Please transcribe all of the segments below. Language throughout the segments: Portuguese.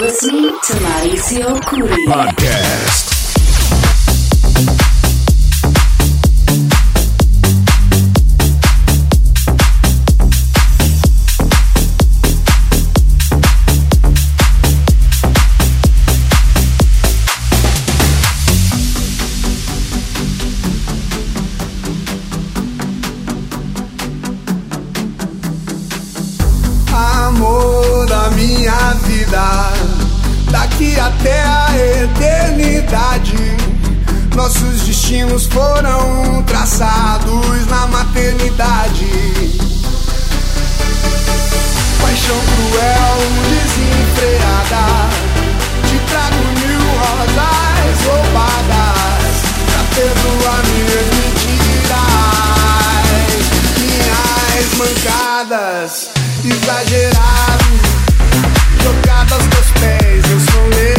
listening to Mauricio Curi. Podcast. destinos foram traçados na maternidade. Paixão cruel, desenfreada, te trago mil rosas roubadas pra perdoar minhas mentiras, minhas mancadas, exagerado, jogadas dos pés, eu sou eu.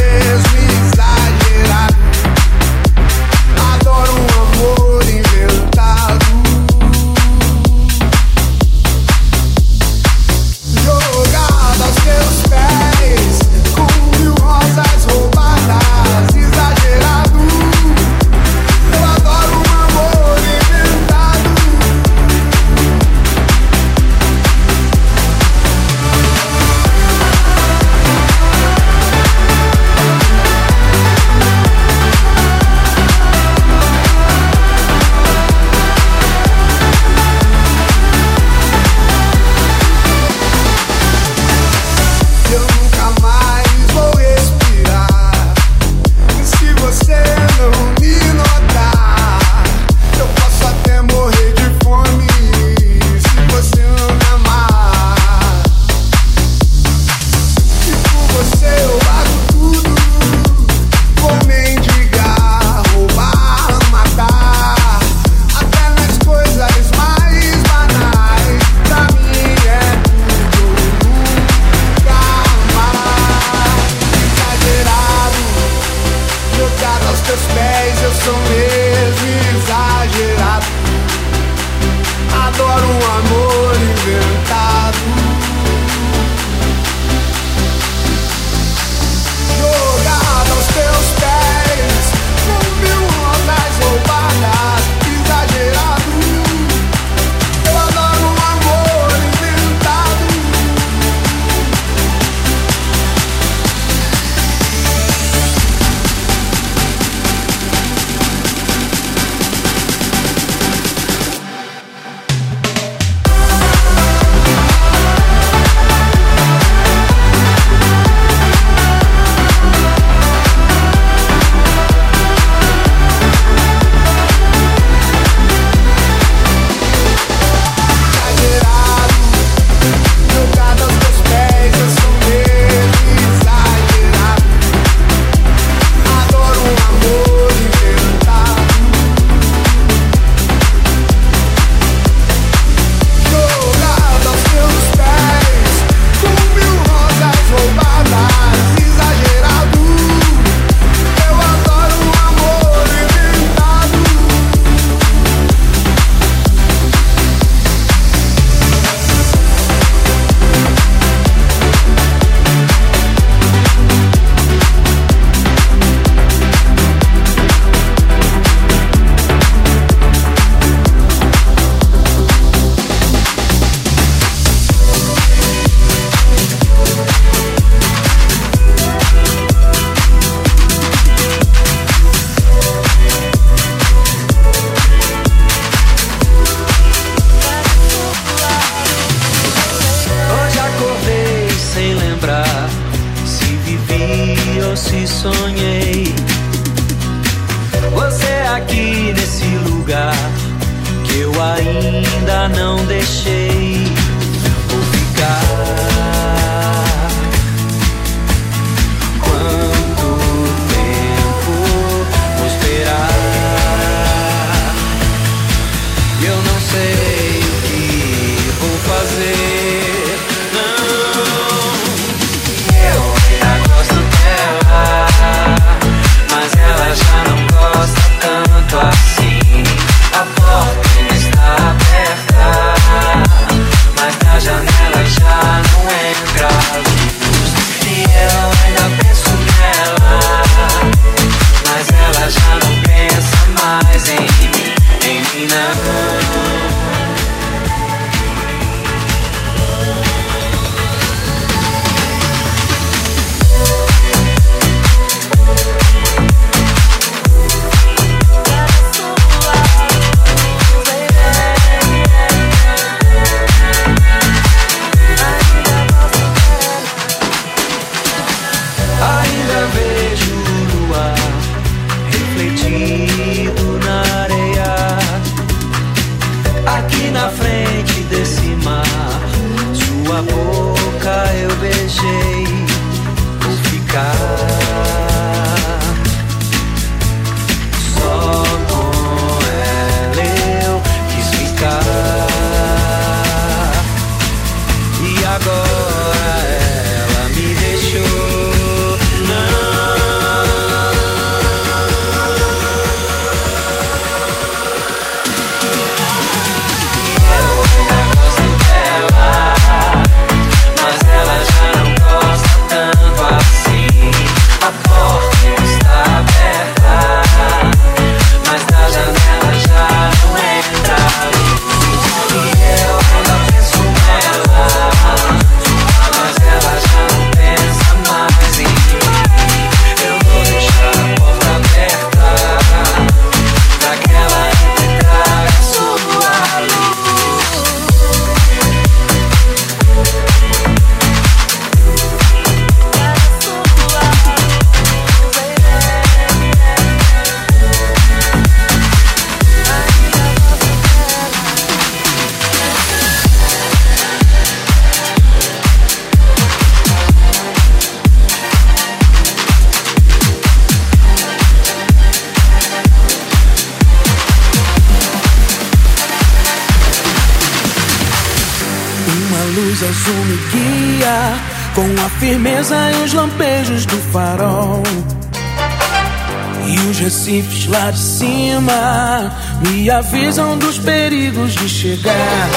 Recifes lá de cima me avisam dos perigos de chegar.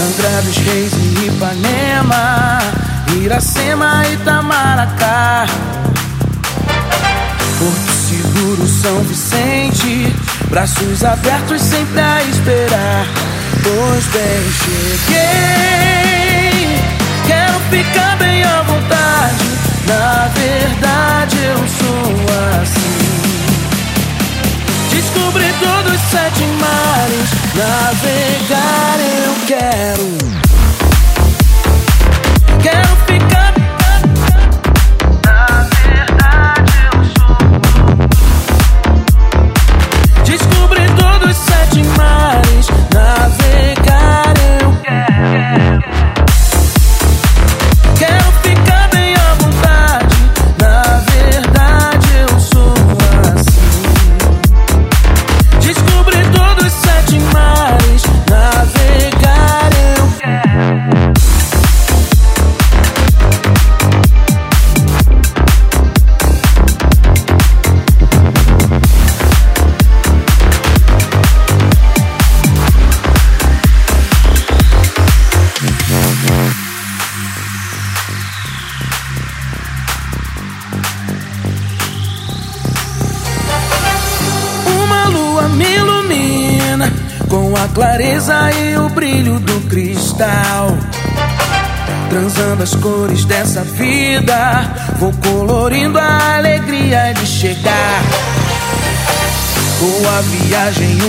Angra dos Reis e Ipanema, Iracema e Itamaracá. Porto Seguro, São Vicente, braços abertos sempre a esperar. Pois bem, cheguei, quero ficar bem à vontade. Na verdade, eu sou assim. Descobri todos os sete mares, navegar eu quero.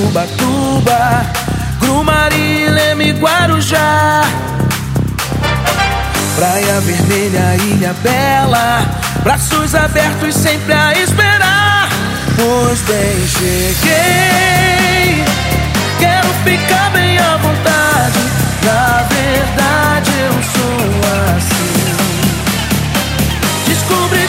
Ubatuba, Grumari, Leme, Guarujá. Praia Vermelha, Ilha Bela, braços abertos sempre a esperar. Pois bem, cheguei. Quero ficar bem à vontade. Na verdade, eu sou assim. Descobri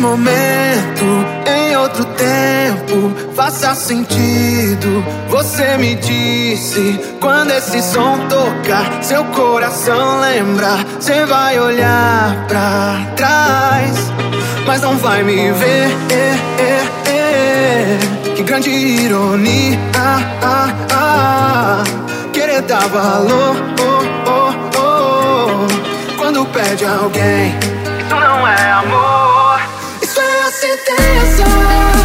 momento, em outro tempo, faça sentido. Você me disse quando esse som tocar, seu coração lembrar. Você vai olhar pra trás, mas não vai me ver. Que grande ironia, querer dar valor. Quando perde alguém, isso não é amor dançar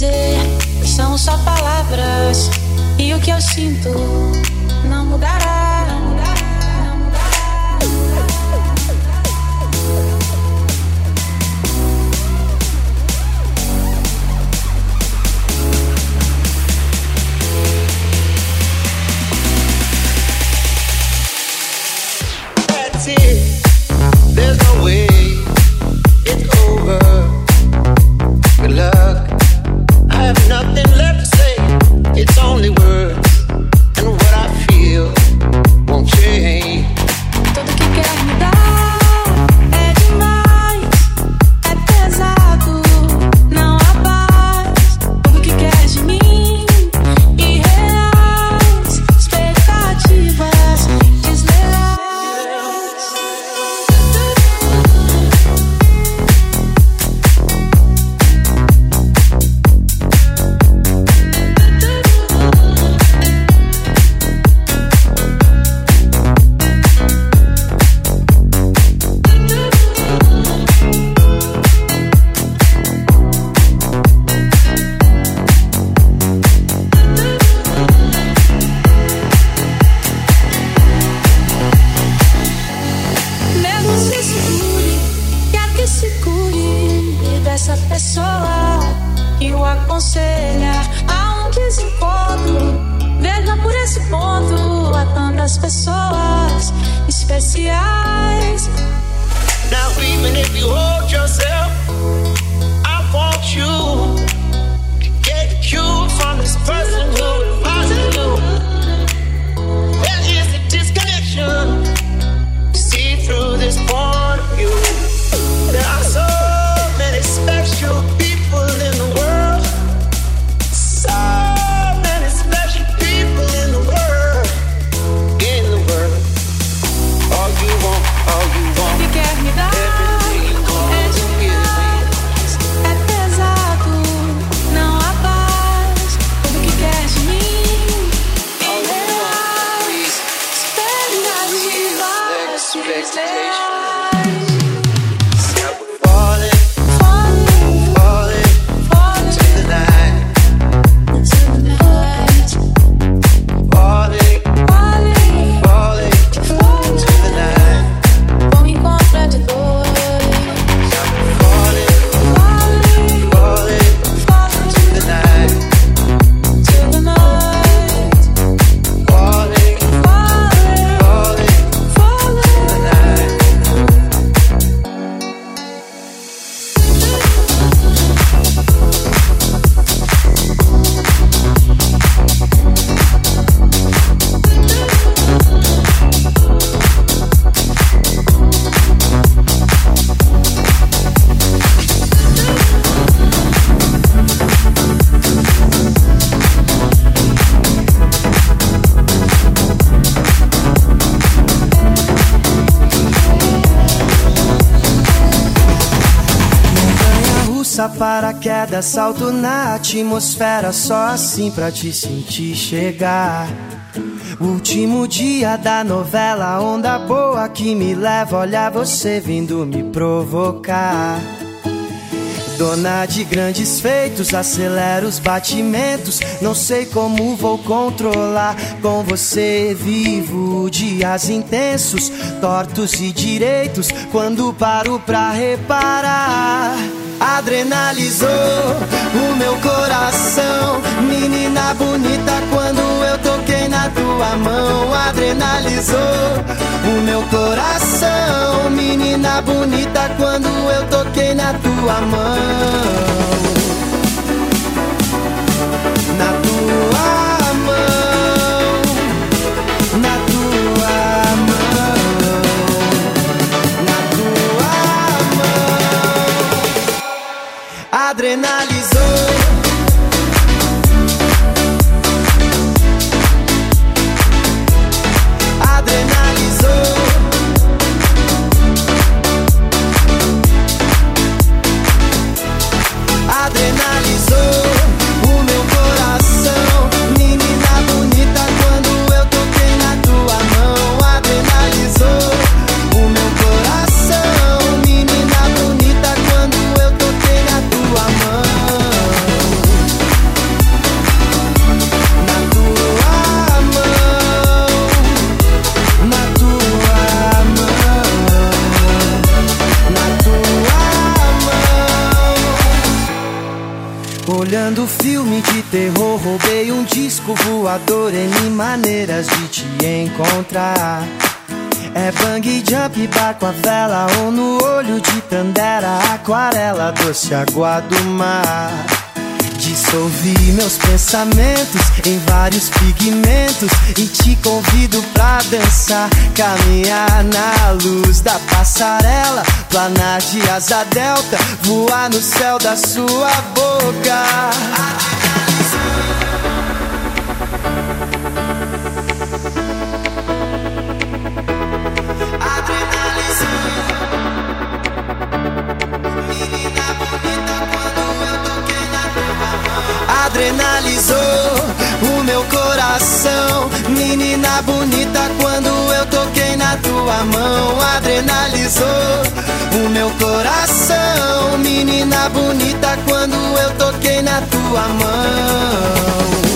dizer são só palavras. E o que eu sinto não mudará. pessoa que o aconselha a um desencontro. Veja por esse ponto a tantas pessoas especiais. Now, even if you hold yourself. Paraquedas, salto na atmosfera, só assim pra te sentir chegar. Último dia da novela, onda boa que me leva, olha você vindo me provocar. Dona de grandes feitos, acelera os batimentos. Não sei como vou controlar. Com você vivo dias intensos, tortos e direitos. Quando paro pra reparar, adrenalizou o meu coração. Menina bonita, quando eu toquei na tua mão, adrenalizou o meu coração. Menina bonita, quando eu toquei na tua mão. Em maneiras de te encontrar. É bang jump, barco a vela ou no olho de Tandera, aquarela, doce água do mar. Dissolvi meus pensamentos em vários pigmentos e te convido pra dançar, caminhar na luz da passarela, planar de asa delta, voar no céu da sua boca. Adrenalizou o meu coração, menina bonita. Quando eu toquei na tua mão, adrenalizou o meu coração, menina bonita. Quando eu toquei na tua mão,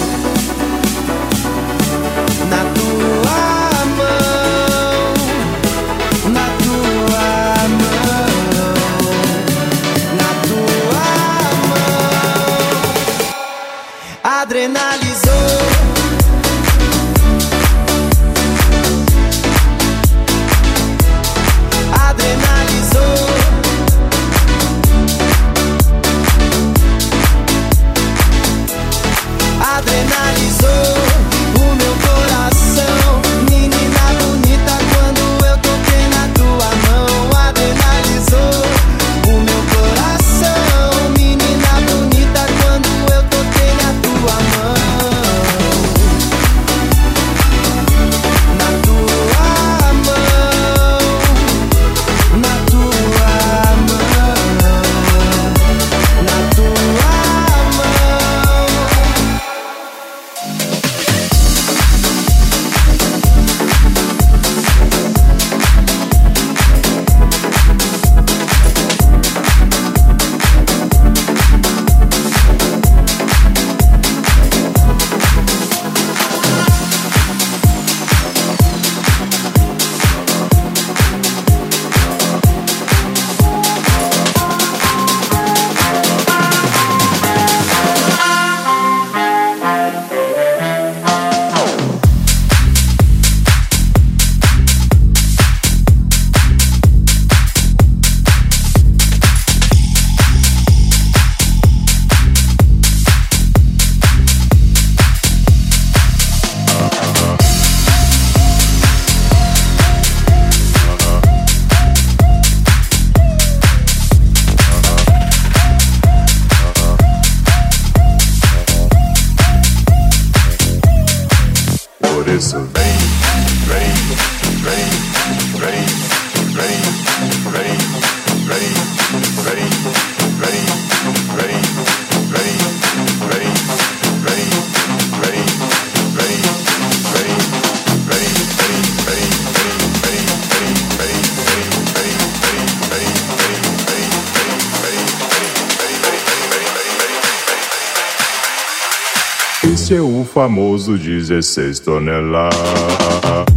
famoso 16 toneladas.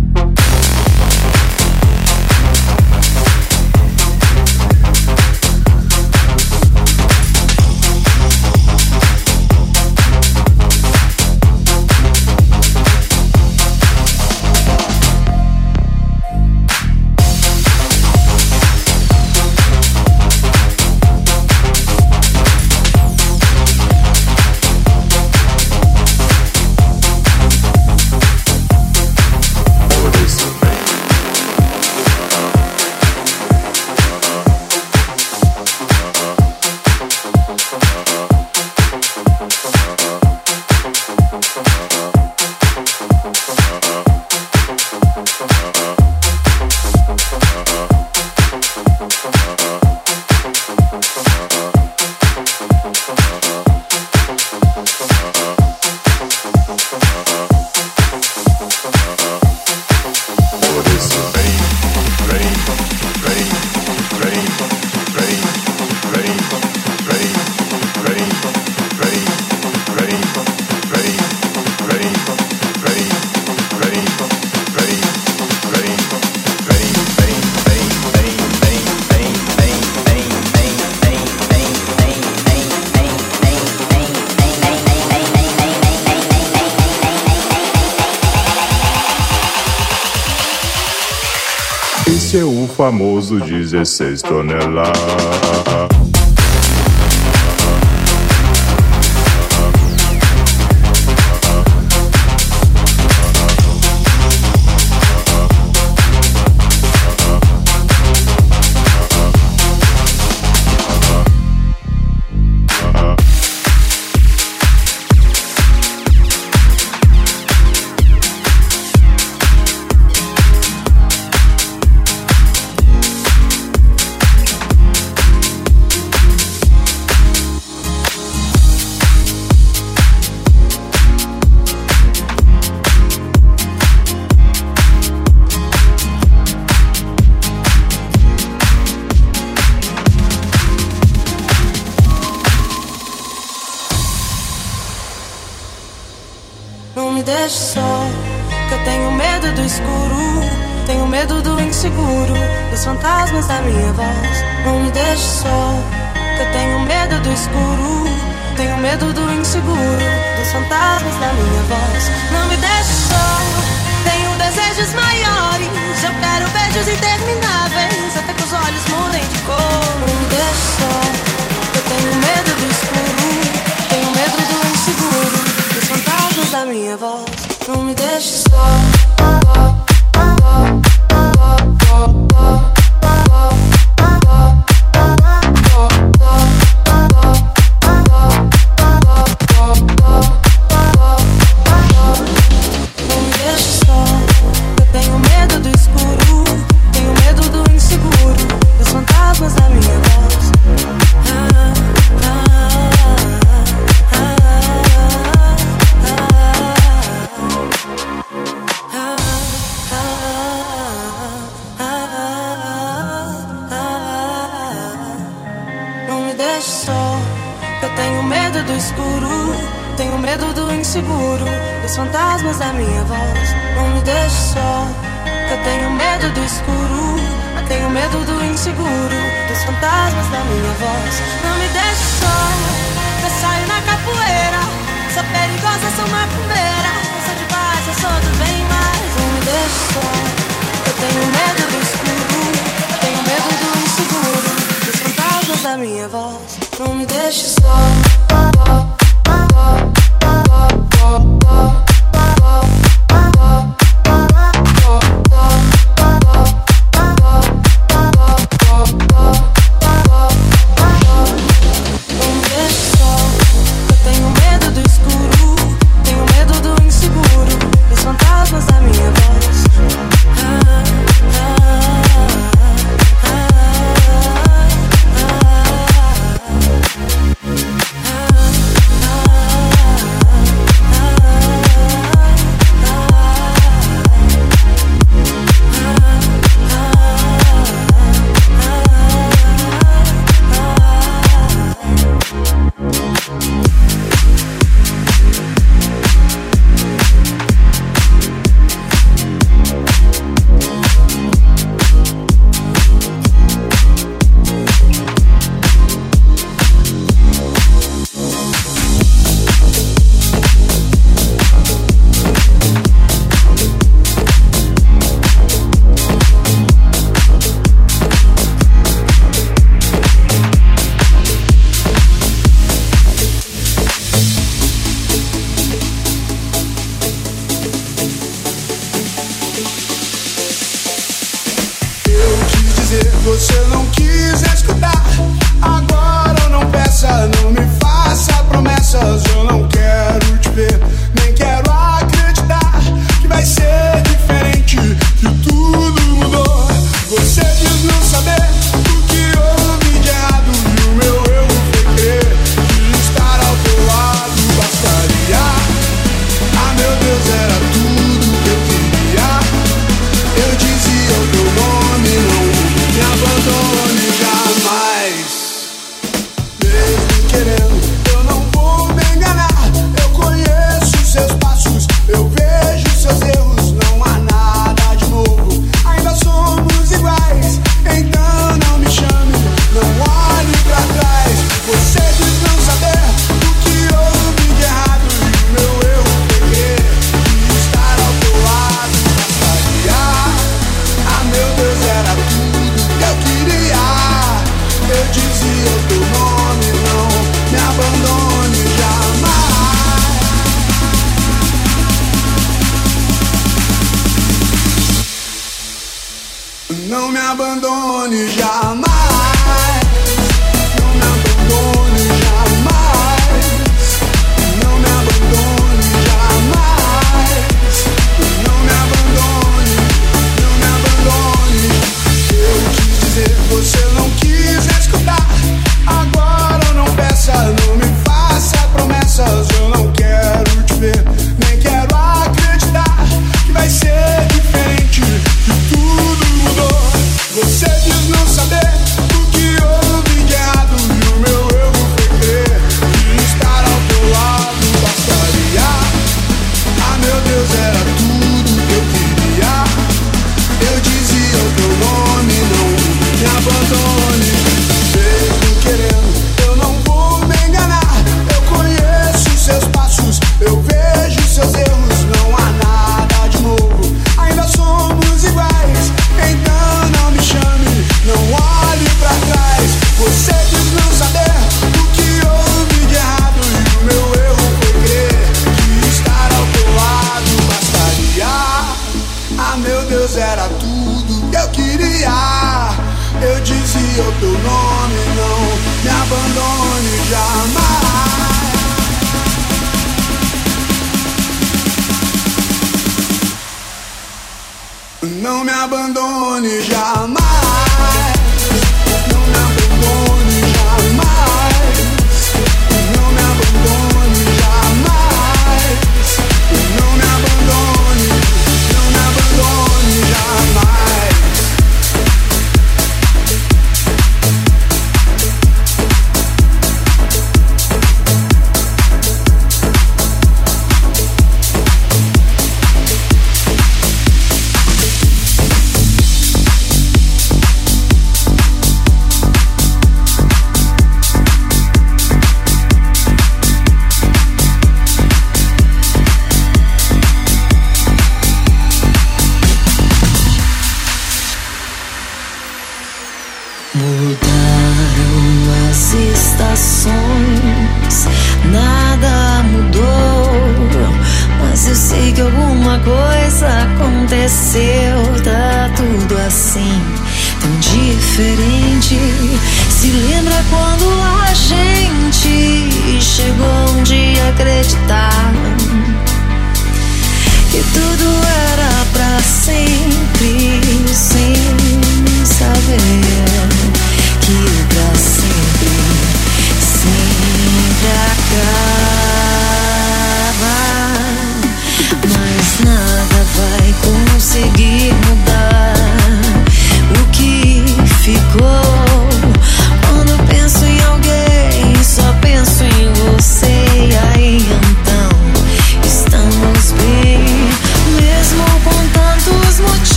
Famoso 16 toneladas.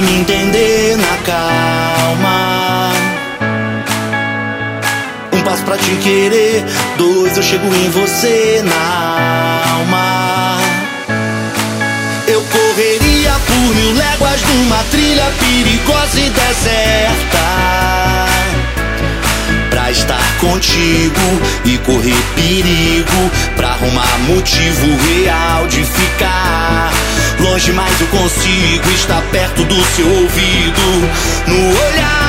de me entender na calma. Um passo pra te querer, dois eu chego em você na alma. Eu correria por mil léguas numa trilha perigosa e deserta contigo e correr perigo pra arrumar motivo real de ficar. Longe, mas eu consigo estar perto do seu ouvido, no olhar.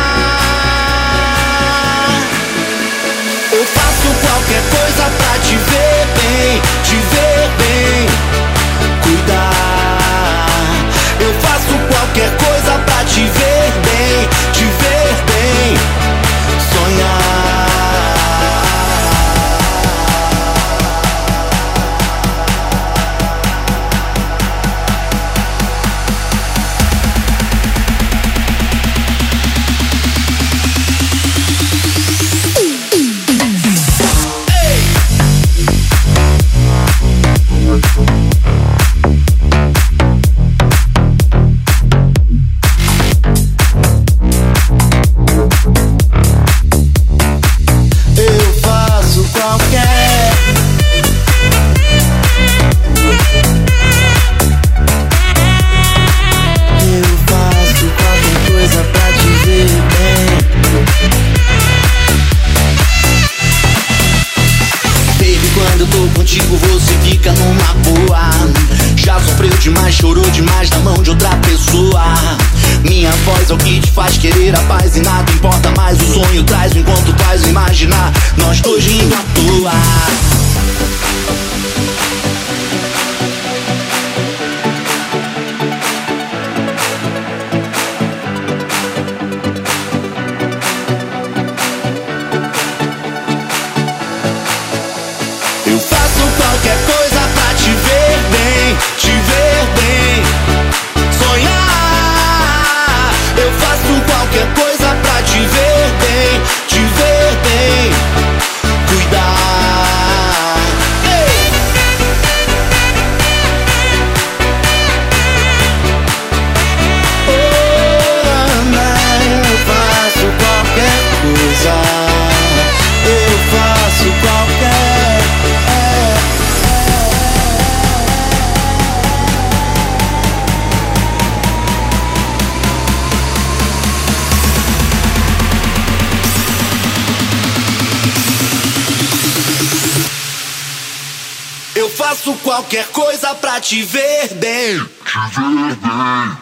faço qualquer coisa pra te ver bem. Te ver bem.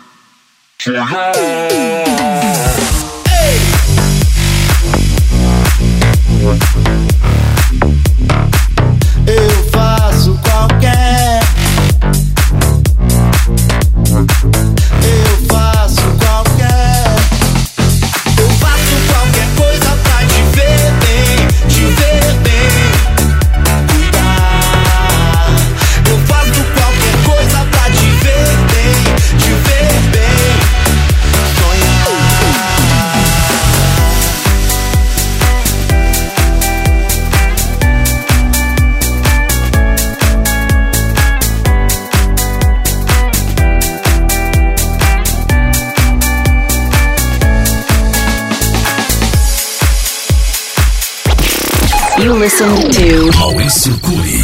Te ver bem. listen to Maurício Curi.